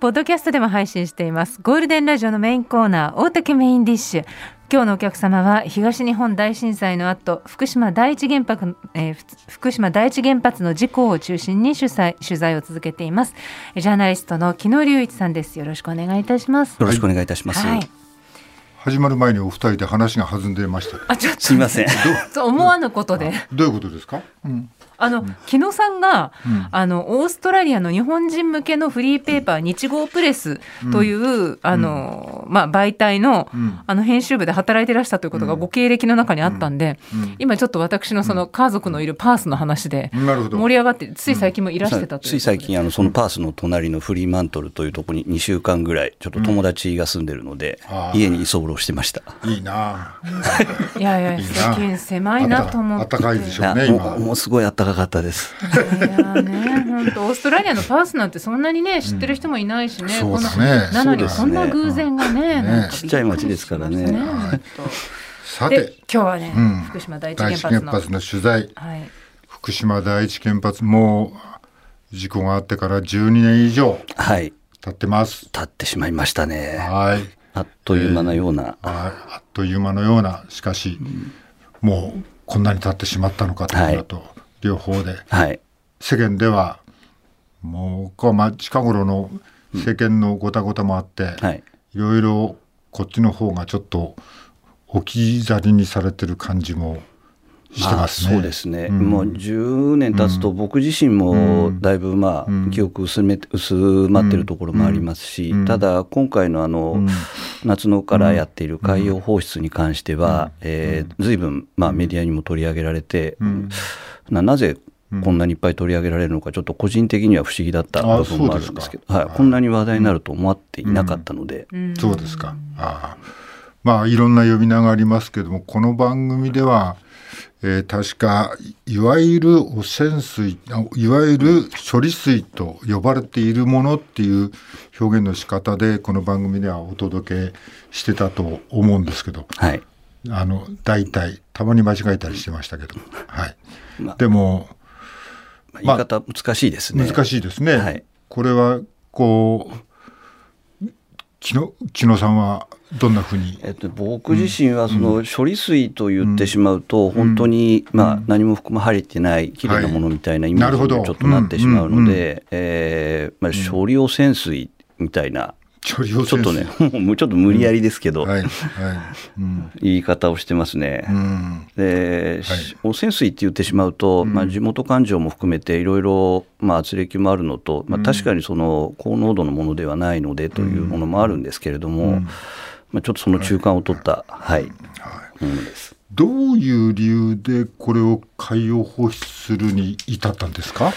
ポッドキャストでも配信しています。ゴールデンラジオのメインコーナー大竹メインディッシュ。今日のお客様は東日本大震災の後福島第一原発、えー、福島第一原発の事故を中心に取材取材を続けています。ジャーナリストの木野隆一さんです。よろしくお願いいたします。よろしくお願いいたします、はい、始まる前にお二人で話が弾んでましたあちょっとすみません思わぬことでどういうことですか、うんあの、木野さんが、うん、あのオーストラリアの日本人向けのフリーペーパー、日号プレスという、うん、あのまあ、媒体の,、あの編集部で働いてらしたということがご経歴の中にあったんで、今ちょっと私のその家族のいるパースの話で盛り上がってつい最近もいらしてたとつい最近あのそのパースの隣のフリーマントルというところに2週間ぐらいちょっと友達が住んでるので、家に居候してました。いいな。いやいや世間狭いなと思って。暖かいでしょうねもうすごい暖かかったです。いやね、本当オーストラリアのパースなんてそんなにね知ってる人もいないしね。そうですね。なのにこんな偶然がね、ちっちゃい町ですからね。さて。今日はね、福島第一原発の。取材、福島第一原発も事故があってから12年以上経ってます。経ってしまいましたね。はい。あっという間のような。あっという間のような。しかし、もうこんなに経ってしまったのかというと。両方で、はい、世間ではもうまあ近頃の世間のごたごたもあって、うんはい、いろいろこっちの方がちょっと置き去りにされてる感じもしてますね。そうですね、うん、もう10年経つと僕自身もだいぶまあ、うん、記憶薄め薄まってるところもありますし、うん、ただ今回のあの、夏のからやっている海洋放出に関しては、うん。えー、随分まあメディアにも取り上げられて、ななぜこんなにいっぱい取り上げられるのかちょっと個人的には不思議だった部分もあるんですけど、はい、こんなに話題になると思っていなかったので、そうですか。あまあいろんな呼び名がありますけどもこの番組では、えー、確かいわゆる汚染水いわゆる処理水と呼ばれているものっていう表現の仕方でこの番組ではお届けしてたと思うんですけど、はい、あの大体たまに間違えたりしてましたけど、はい、まあ、でも、まあ、言い方難しいですね。難しいですね。はい、これはこう木野木野さんはどんなふうに、えっと、僕自身はその処理水と言ってしまうと、本当に、まあ、何も含まれてないきれいなものみたいなイメージにちょっとなってしまうので、えまあ、処理汚染水みたいなちょっとね、もうちょっと無理やりですけど、言い方をしてますね。うん、で、はい、汚染水って言ってしまうと、まあ、地元感情も含めていろいろ、まあ、圧力もあるのと、まあ、確かにその高濃度のものではないのでというものもあるんですけれども、まあ、ちょっとその中間を取った、はい、ものです。どういう理由でこれを海洋放出するに至ったんですか？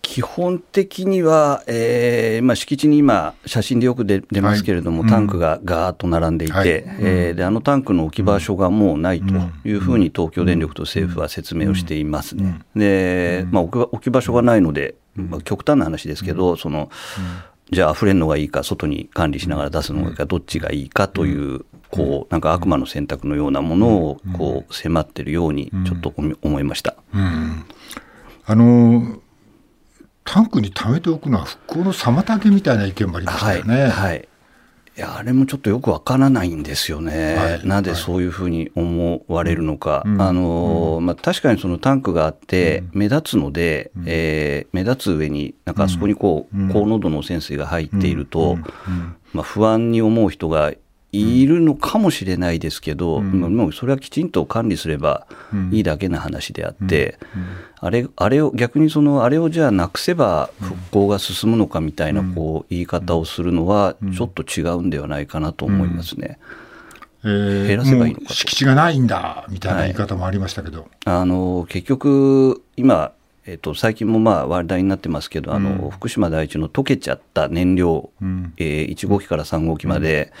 基本的には、えーまあ、敷地に今、写真でよく出出ますけれども、はい、タンクがガーッと並んでいて、はい、えー、であのタンクの置き場所がもうないというふうに東京電力と政府は説明をしています。ね。でまあ、置き場所がないので、まあ、極端な話ですけど、そのじゃあ溢れるのがいいか外に管理しながら出すのがいいかどっちがいいかというこうなんか悪魔の選択のようなものをこう迫ってるようにちょっと思いました。うん、あのタンクに貯めておくのは復興の妨げみたいな意見もありましたよね。はい、はいいやあれもちょっとよくわからないんですよね、はい、なぜそういうふうに思われるのか、あのまあ、確かにそのタンクがあって目立つので、うん、えー、目立つ上になんかあそこにこう、高濃度の汚染水が入っていると、まあ、不安に思う人がいるのかもしれないですけど、うん、もうそれはきちんと管理すればいいだけの話であって、あれあれを逆にそのあれをじゃあなくせば復興が進むのかみたいなこう言い方をするのはちょっと違うんではないかなと思いますね。えー、減らせばいい敷地がないんだみたいな言い方もありましたけど、はい、あの結局今えっと、最近もまあ話題になってますけど、あの福島第一の溶けちゃった燃料、うん、えー、1号機から3号機まで、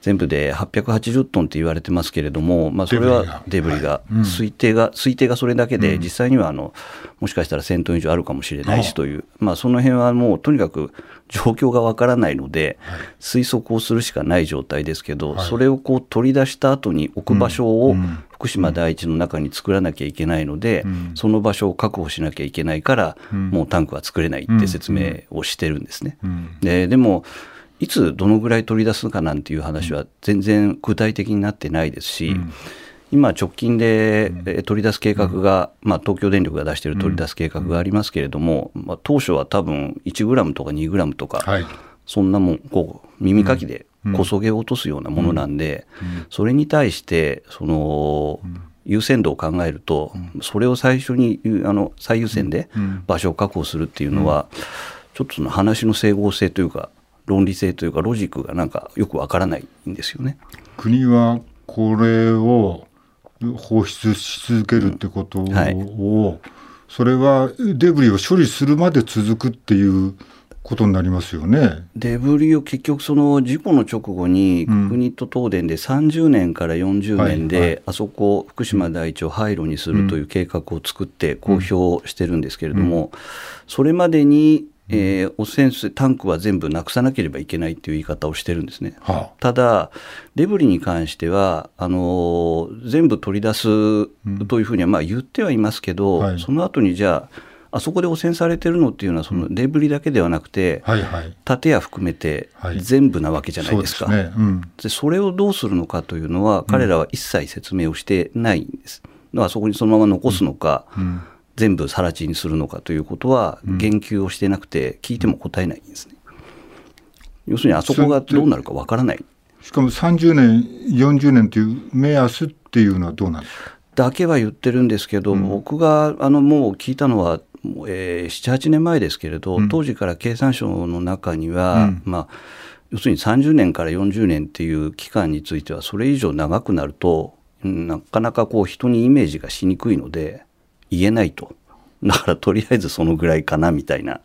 全部で880トンって言われてますけれども、まあ、それはデブリが、推定が、推定がそれだけで、実際にはあのもしかしたら1000トン以上あるかもしれないしという、まあ、その辺はもうとにかく状況がわからないので、推測をするしかない状態ですけど、それをこう取り出した後に置く場所を、福島第一の中に作らなきゃいけないので、うん、その場所を確保しなきゃいけないから、うん、もうタンクは作れないって説明をしてるんですね。ででもいつどのぐらい取り出すかなんていう話は全然具体的になってないですし、今直近で取り出す計画が、まあ、東京電力が出している取り出す計画がありますけれども、まあ、当初は多分1グラムとか2グラムとか、はい、そんなもんこう耳かきでこそげを落とすようなものなんで、それに対してその、優先度を考えると、それを最初にあの最優先で場所を確保するっていうのは、ちょっとその話の整合性というか論理性というかロジックがなんかよくわからないんですよね。国はこれを放出し続けるってことを、はい、それはデブリを処理するまで続くっていうことになりますよね。デブリを結局その事故の直後に国と東電で30年から40年であそこ福島第一を廃炉にするという計画を作って公表してるんですけれどもそれまでにえー、汚染水タンクは全部なくさなければいけないという言い方をしてるんですね。はあ、ただ、デブリに関してはあのー、全部取り出すというふうにはまあ言ってはいますけど、うんはい、その後にじゃあ、あそこで汚染されてるのっていうのはそのデブリだけではなくて、はいはい、建屋含めて全部なわけじゃないですか、はいそで、ね。うん、それをどうするのかというのは彼らは一切説明をしてないんです。だからそこにそのまま残すのか、うん、全部更地にするのかということは言及をしてなくて聞いても答えないんですね。要するにあそこがどうなるかわからない。しかも30年40年という目安っていうのはどうなんですか？だけは言ってるんですけど、うん、僕があのもう聞いたのはえー、78年前ですけれど、うん、当時から経産省の中には、うん、まあ、要するに30年から40年っていう期間についてはそれ以上長くなるとなかなかこう人にイメージがしにくいので言えないと。だからとりあえずそのぐらいかなみたいな。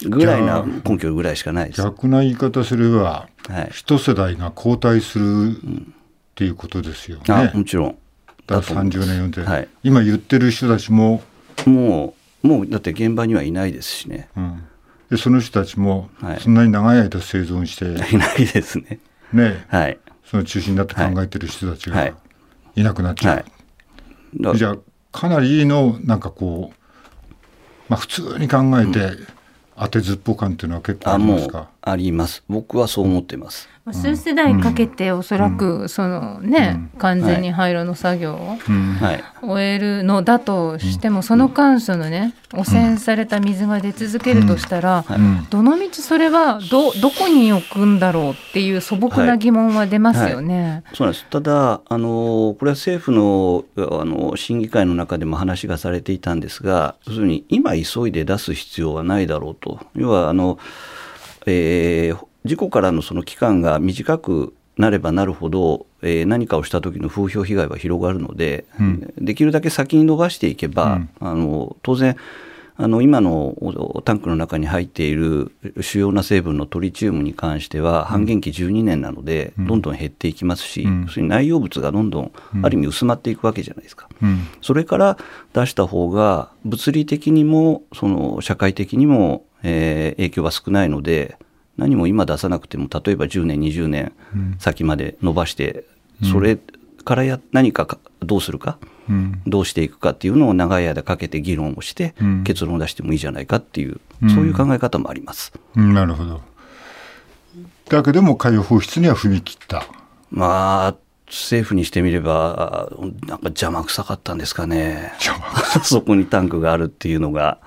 ぐらいな根拠ぐらいしかないです。逆な言い方すれば、はい、一世代が交代するっていうことですよね。あもちろん。だ30年40年、はい、今言ってる人たちももうもうだって現場にはいないですしね、うん、でその人たちもそんなに長い間生存して、はい、いないですね。ね、はい、その中心になって考えてる人たちがい。なくなっちゃう、はい、じゃあかなりのなんかこう、まあ、普通に考えて、当てずっぽ感っていうのは結構ありますか？あります。僕はそう思ってます、数世代かけておそらくそのね、完全に廃炉の作業を終えるのだとしても、その間そのね汚染された水が出続けるとしたら、どのみちそれはどどこに置くんだろうっていう素朴な疑問は出ますよね。はい。はい、そうなんです。ただあのこれは政府のあの審議会の中でも話がされていたんですが要するに今急いで出す必要はないだろうと。要はあのえー、事故からのその期間が短くなればなるほど、えー、何かをした時の風評被害は広がるので、うん、できるだけ先に伸ばしていけば、うん、あの当然あの今のタンクの中に入っている主要な成分のトリチウムに関しては半減期12年なのでどんどん減っていきますし、うん、そ内容物がどんどん。ある意味薄まっていくわけじゃないですか、うん、それから出した方が物理的にもその社会的にも、えー、影響は少ないので何も今出さなくても例えば10年20年先まで伸ばして、それからや何かどうするか、どうしていくかっていうのを長い間かけて議論をして、結論を出してもいいじゃないかっていう、そういう考え方もあります。なるほど。だけども海洋放出には踏み切った。まあ政府にしてみれば、なんか邪魔くさかったんですかね。そこにタンクがあるっていうのが。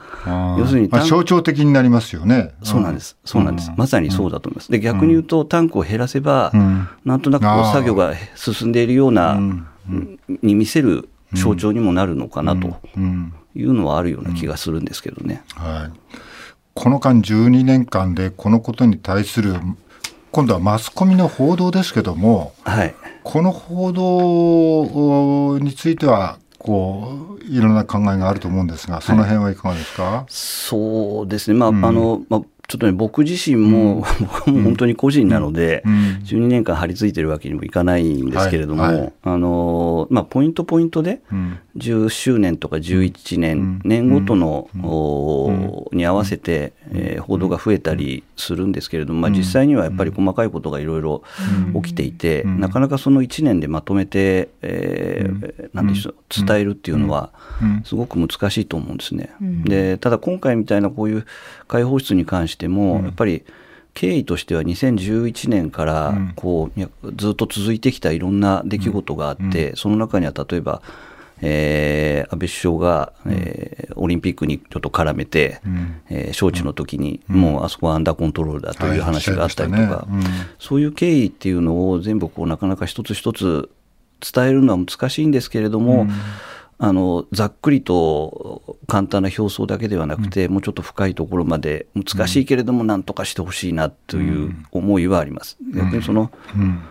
要するに、まあ、象徴的になりますよね。そうなんです。そうなんです。まさにそうだと思います。で、逆に言うと、タンクを減らせば、うん、なんとなくこう作業が進んでいるような、に見せる象徴にもなるのかなというのはあるような気がするんですけどね。はい。この間12年間でこのことに対する今度はマスコミの報道ですけども、はい、この報道についてはこういろんな考えがあると思うんですが、その辺はいかがですか、はい、そうですね、まあ、うん、あの、まあちょっとね、僕自身も、僕も本当に個人なので、12年間張り付いてるわけにもいかないんですけれども、あのまあ、ポイントポイントで、10周年とか11年、年ごとの、に合わせて、え報道が増えたりするんですけれども、まあ、実際にはやっぱり細かいことがいろいろ起きていて、なかなかその1年でまとめて、えー、なんでしょう、伝えるっていうのは、すごく難しいと思うんですね。でただ今回みたいなこういう解放出に関しても、やっぱり経緯としては2011年からこうずっと続いてきたいろんな出来事があって、その中には例えば、えー、安倍首相が、えー、オリンピックにちょっと絡めて、うん、えー、招致の時に、もうあそこはアンダーコントロールだという話があったりとか、はいね。うん、そういう経緯っていうのを全部こうなかなか一つ一つ伝えるのは難しいんですけれども、うんあのざっくりと簡単な表層だけではなくて、うん、もうちょっと深いところまで難しいけれども何とかしてほしいなという思いはあります。うん、逆にその、うん。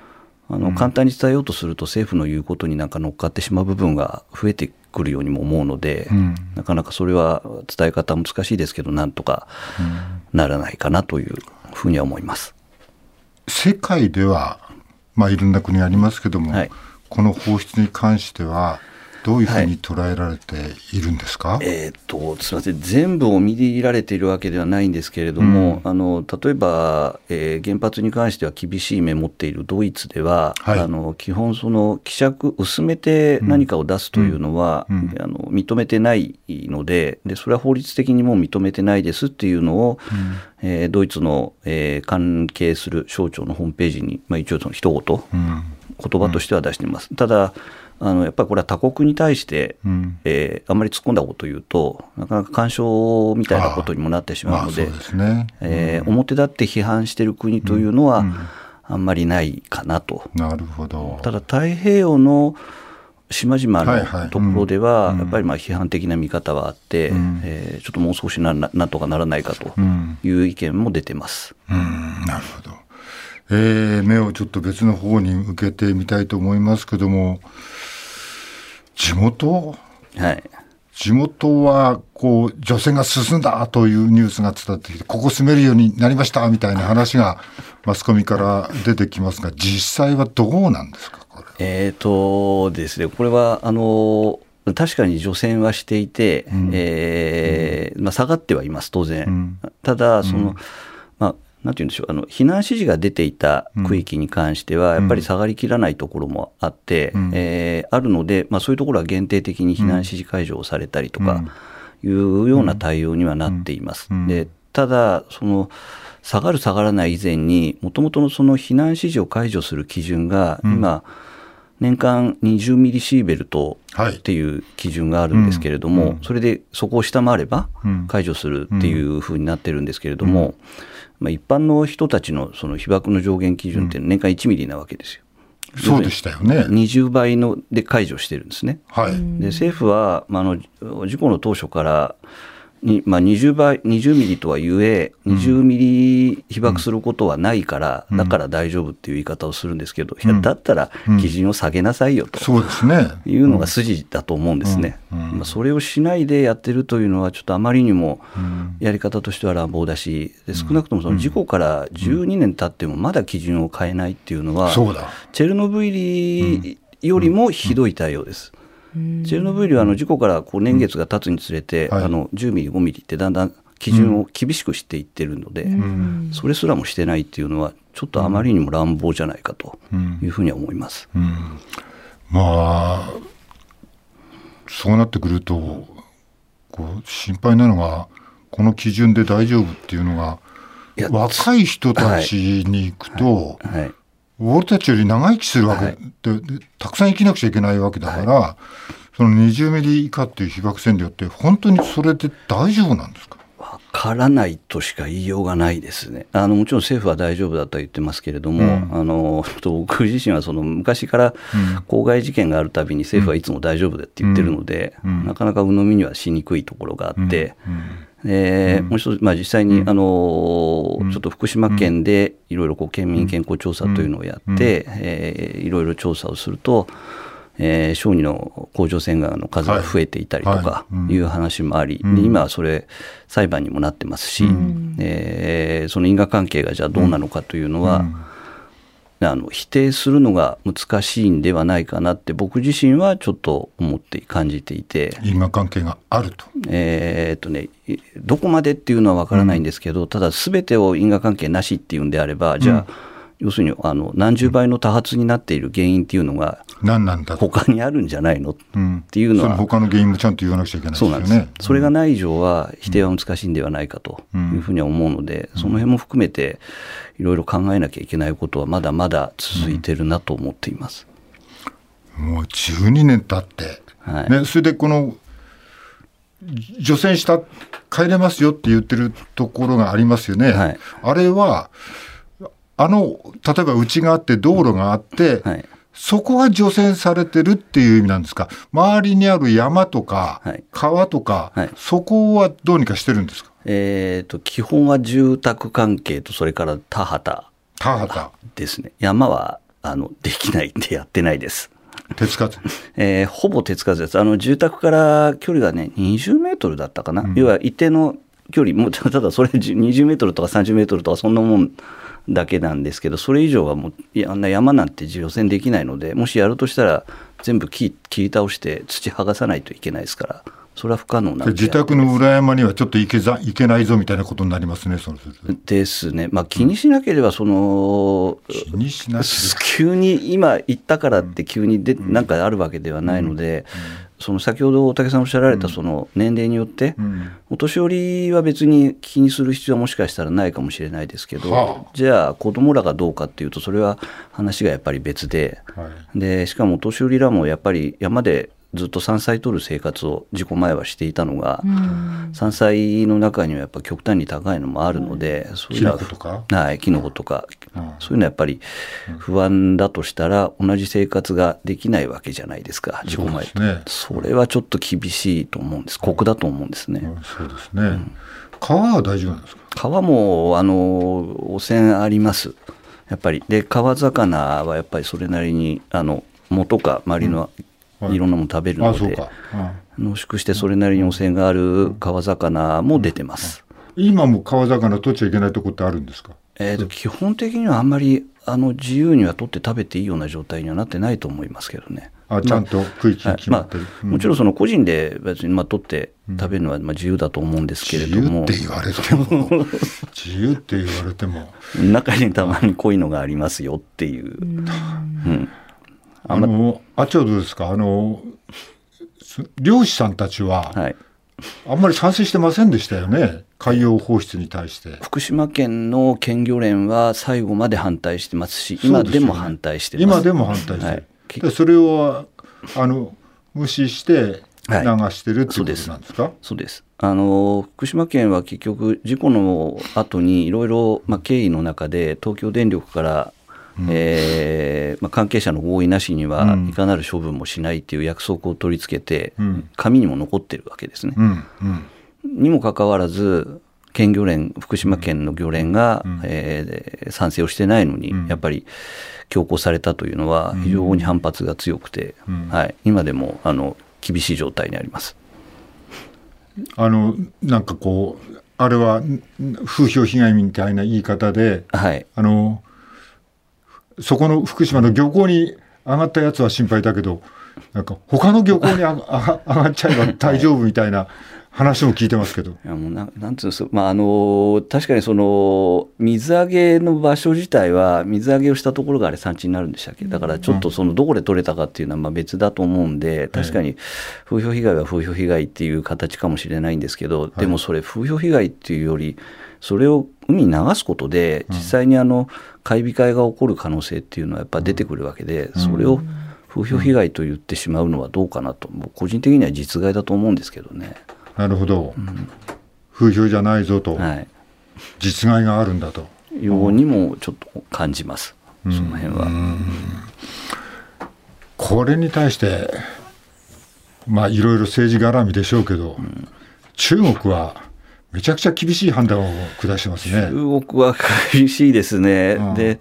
あの簡単に伝えようとすると政府の言うことになんか乗っかってしまう部分が増えてくるようにも思うので、うん、なかなかそれは伝え方難しいですけどなんとかならないかなというふうには思います。世界では、まあ、いろんな国ありますけども、はい、この放出に関してはどういうふうに捉えられているんですか、はい、えー、っとすみません、全部を見入られているわけではないんですけれども、うん、あの例えば、えー、原発に関しては厳しい目を持っているドイツでは、はい、あの基本、その希釈、薄めて何かを出すというのは、うん、あの認めてないのでで、それは法律的にも認めてないですっていうのを、うん、えー、ドイツの、えー、関係する省庁のホームページに、まあ、一応、その一言、言葉としては出しています。ただあのやっぱりこれは他国に対して、うん、えー、あんまり突っ込んだことを言うと、なかなか干渉みたいなことにもなってしまうので、え表立って批判している国というのは、あんまりないかなと。なるほど。ただ太平洋の島々のところでは、やっぱりまあ批判的な見方はあって、うん、えー、ちょっともう少しななんとかならないかという意見も出てます。うん、なるほど、えー、目をちょっと別の方に向けてみたいと思いますけども、地元、はい、地元はこう女性が進んだというニュースが伝ってきて、ここ住めるようになりましたみたいな話がマスコミから出てきますが、実際はどうなんですか、これ。えっ、とですね、これはあの確かに除染はしていて、うん、えー、まあ、下がってはいます、当然。うん、ただその、まあなんて言うんでしょうあの避難指示が出ていた区域に関しては、やっぱり下がりきらないところもあって、うん、えー、あるので、まあ、そういうところは限定的に避難指示解除をされたりとかいうような対応にはなっています。でただその下がる下がらない以前にもともとのその避難指示を解除する基準が今、年間20ミリシーベルトっていう基準があるんですけれども、それでそこを下回れば解除するっていうふうになってるんですけれども、まあ、一般の人たちのその被爆の上限基準って年間1ミリなわけですよ。そうでしたよね。20倍ので解除してるんですね。はい、で政府は、まあ、あの事故の当初からに、まあ、20倍、20ミリとはゆえ、20ミリ被爆することはないから、うん、だから大丈夫っていう言い方をするんですけど、うん、いや、だったら基準を下げなさいよと、そうですね。いうのが筋だと思うんですね。まあ、それをしないでやってるというのは、ちょっとあまりにもやり方としては乱暴だし、少なくともその事故から12年経ってもまだ基準を変えないっていうのは、チェルノブイリよりもひどい対応です。チェルノブイリはあの事故からこう年月が経つにつれて、うん。はい、あの10ミリ、5ミリってだんだん基準を厳しくしていってるので、うん、それすらもしてないっていうのは、ちょっとあまりにも乱暴じゃないかというふうには思います。うん、まあ、そうなってくると、こう心配なのが、この基準で大丈夫っていうのが、若い人たちに行くと、はいはい。はい俺たちより長生きするわけ、はい、たくさん生きなくちゃいけないわけだから、はい、その20ミリ以下っていう被爆線量って本当にそれで大丈夫なんですか？わからないとしか言いようがないですね。あのもちろん政府は大丈夫だとは言ってますけれども、うん、あの僕自身はその昔から公害事件があるたびに政府はいつも大丈夫だって言ってるので、うん、なかなか鵜呑みにはしにくいところがあって、うんえー、もう一つ、まあ、実際に、あのちょっと福島県でいろいろこう県民健康調査というのをやって、えー、いろいろ調査をすると、えー、小児の甲状腺がんの数が増えていたりとかいう話もあり、はいはい、今はそれ裁判にもなってますし、うん、えー、その因果関係がじゃあどうなのかというのは、うん、あの否定するのが難しいんではないかなって僕自身はちょっと思って感じていて。因果関係があると,、えー、っとね、どこまでっていうのは分からないんですけど、うん、ただ全てを因果関係なしっていうんであればじゃあ、要するにあの何十倍の多発になっている原因っていうのが何なんだ他にあるんじゃないの？っていうのは、うん、他の原因もちゃんと言わなくちゃいけないですよね。そうなんです。それがない以上は否定は難しいんではないかというふうには思うので、その辺も含めていろいろ考えなきゃいけないことはまだまだ続いてるなと思っています。もう12年経って、はい。ね、それでこの除染した帰れますよって言ってるところがありますよね。はい、あれはあの、例えば内があって道路があって、はい、そこが除染されてるっていう意味なんですか？周りにある山とか、川とか、はい、そこはどうにかしてるんですか？えっ、と、基本は住宅関係と、それから田畑。田畑。ですね。山は、あの、できないんでやってないです。手つかず、えー、ほぼ手つかずです。あの、住宅から距離がね、20メートルだったかな。うん、要は一定の距離、もうただそれ20メートルとか30メートルとかそんなもんだけなんですけどそれ以上はもうあんな山なんて除染できないのでもしやるとしたら全部切り倒して土剥がさないといけないですからそれは不可能な自宅の裏山にはちょっと行けざいけないぞみたいなことになりますね、そですね、まあ、気にしなければ、その、気にしな急に今行ったからって急にで、なんかあるわけではないので、その先ほど大竹さんおっしゃられたその年齢によって、お年寄りは別に気にする必要はもしかしたらないかもしれないですけど、じゃあ子供らがどうかっていうとそれは話がやっぱり別で,、でしかもお年寄りらもやっぱり山でずっと山菜取る生活を事故前はしていたのが、山菜の中にはやっぱ極端に高いのもあるので、うん、そういうのはキノコとか？はいキノコとか、うん、そういうのはやっぱり不安だとしたら同じ生活ができないわけじゃないですか事故前と、ね、それはちょっと厳しいと思うんです。酷だと思うんですね、そうですね、川は大丈夫なんですか？川もあの汚染あります。やっぱり。で川魚はやっぱりそれなりにあの藻とか周りのい。ろんなもの食べるので、濃縮してそれなりに汚染がある川魚も出てます。今も川魚取っちゃいけないとこってあるんですか？えーと、基本的にはあんまりあの自由には取って食べていいような状態にはなってないと思いますけどね。あちゃんと区域決まってる、まあ、もちろんその個人で別にまあ取って食べるのはまあ自由だと思うんですけれども、自由って言われても。自由って言われても。中にたまにこういうのがありますよっていう、うん、あの、あっちはどうですか？あの、漁師さんたちは、はい、あんまり賛成してませんでしたよね？海洋放出に対して。福島県の県漁連は最後まで反対してますし、今でも反対してます。今でも反対して、はい、それを、あの、無視して流してるっていうことなんですか、はい、そうです。あの福島県は結局事故の後にいろいろ経緯の中で東京電力からえーまあ、関係者の合意なしにはいかなる処分もしないという約束を取り付けて、うん、紙にも残ってるわけですね。うん。うん、にもかかわらず県漁連福島県の漁連が、うん、えー、賛成をしてないのに、やっぱり強行されたというのは非常に反発が強くて、はい、今でもあの厳しい状態にあります。あのなんかこうあれは風評被害みたいな言い方で、はい、あのそこの福島の漁港に上がったやつは心配だけど、なんか他の漁港に 上がっちゃえば大丈夫みたいな話も聞いてますけど。いやもうななんつうんですまああの確かにその水揚げの場所自体は水揚げをしたところがあれ産地になるんでしたっけ？だからちょっとそのどこで取れたかっていうのはまあ別だと思うんで確かに風評被害は風評被害っていう形かもしれないんですけど、でもそれ風評被害っていうよりそれを海に流すことで実際にあの買い控えが起こる可能性っていうのはやっぱ出てくるわけでそれを風評被害と言ってしまうのはどうかなと。個人的には実害だと思うんですけどね。なるほど、うん、風評じゃないぞと、はい、実害があるんだと。ようにもちょっと感じます、その辺は。これに対してまあいろいろ政治絡みでしょうけど、うん、中国はめちゃくちゃ厳しい判断を下してますね。中国は厳しいですね。うん、で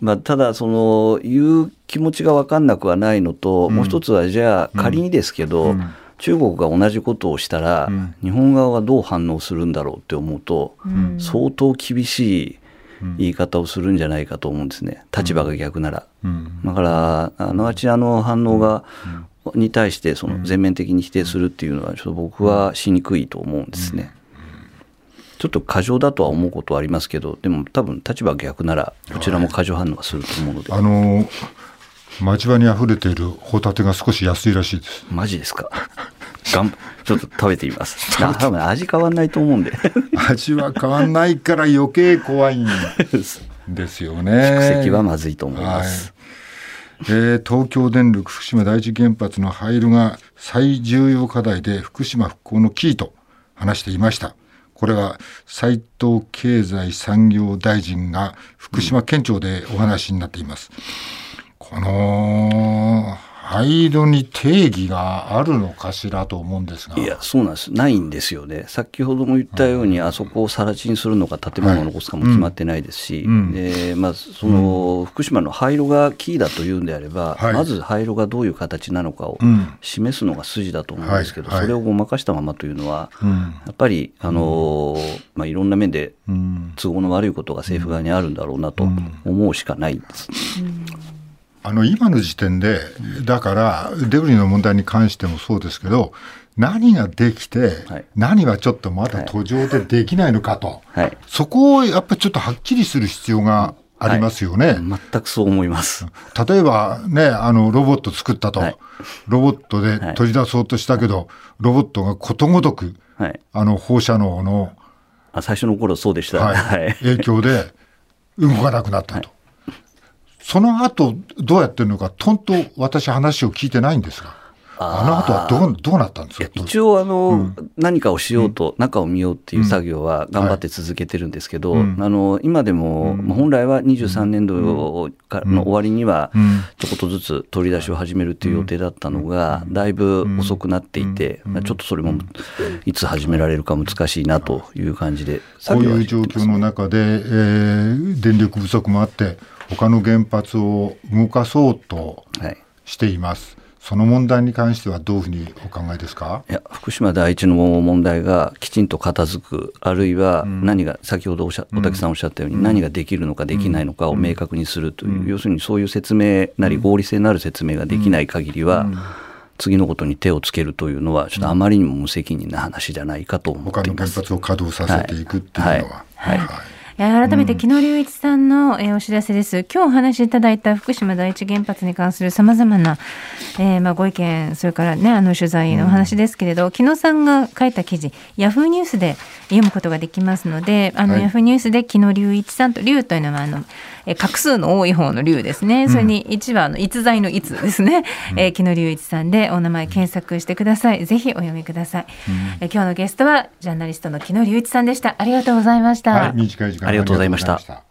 まあ、ただその言う気持ちが分かんなくはないのと、もう一つはじゃあ仮にですけど、中国が同じことをしたら、日本側はどう反応するんだろうって思うと、相当厳しい言い方をするんじゃないかと思うんですね。立場が逆なら。だからあのあちらの反応が、に対してその全面的に否定するっていうのはちょっと僕はしにくいと思うんですね。ちょっと過剰だとは思うことはありますけどでも多分立場逆ならこちらも過剰反応はすると思うので。あの町場に溢れているホタテが少し安いらしいです。マジですか？がんちょっと食べてみます。多分味変わんないと思うんで。味は変わんないから余計怖いんですよね。蓄積はまずいと思います。はい、えー、東京電力福島第一原発の廃炉が最重要課題で福島復興のキーと話していました。これは斉藤経済産業大臣が福島県庁でお話になっています。この灰色に定義があるのかしらと思うんですが。いや、そうなんです。ないんですよね。先ほども言ったように、あそこを更地にするのか建物を残すかも決まってないですし、でまあ、その、福島の廃炉がキーだというんであれば、はい、まず廃炉がどういう形なのかを示すのが筋だと思うんですけど、それをごまかしたままというのは、やっぱり、あのまあ、いろんな面で都合の悪いことが政府側にあるんだろうなと思うしかないです。あの今の時点で、だからデブリの問題に関してもそうですけど、何ができて、はい、何はちょっとまだ途上でできないのかと、はい、そこをやっぱりちょっとはっきりする必要がありますよね。はい、全くそう思います。例えばね、あのロボット作ったと、ロボットで取り出そうとしたけど、ロボットがことごとく、あの放射能のあ最初の頃そうでした、影響で動かなくなったと。その後、どうやってるのか、とんと私話を聞いてないんですが。あの後はどうどうなったんですか？一応あの、うん、何かをしようと、中を見ようっていう作業は頑張って続けてるんですけど、うん。あの今でも、うん、本来は23年度の終わりにはちょこっとずつ取り出しを始めるという予定だったのが、だいぶ遅くなっていて、ちょっとそれもいつ始められるか難しいなという感じでこういう状況の中で、えー、電力不足もあって他の原発を動かそうとしています。はいその問題に関してはどういうふうにお考えですか？いや福島第一の問題がきちんと片付くあるいは何が、うん、先ほどおしゃ小竹さんおっしゃったように、何ができるのかできないのかを明確にするという、うん、要するにそういう説明なり合理性のある説明ができない限りは、次のことに手をつけるというのはちょっとあまりにも無責任な話じゃないかと思っています。他の原発を稼働させていくっていうのは。はい。はい。はい改めて木野隆一さんの、えお知らせです。今日お話しいただいた福島第一原発に関するさまざまな、えー、まあ、ご意見、それからね、あの取材のお話ですけれど、うん、木野さんが書いた記事、ヤフーニュースで読むことができますので、あの、はい、ヤフーニュースで木野隆一さんと、隆というのは、あの、え画数の多い方の龍ですね。それに1はあの逸材の逸ですね。うん、えー、木野隆一さんでお名前検索してください。ぜひお読みください。うん、え今日のゲストはジャーナリストの木野隆一さんでした。ありがとうございました。はい、短い時間ありがとうございました。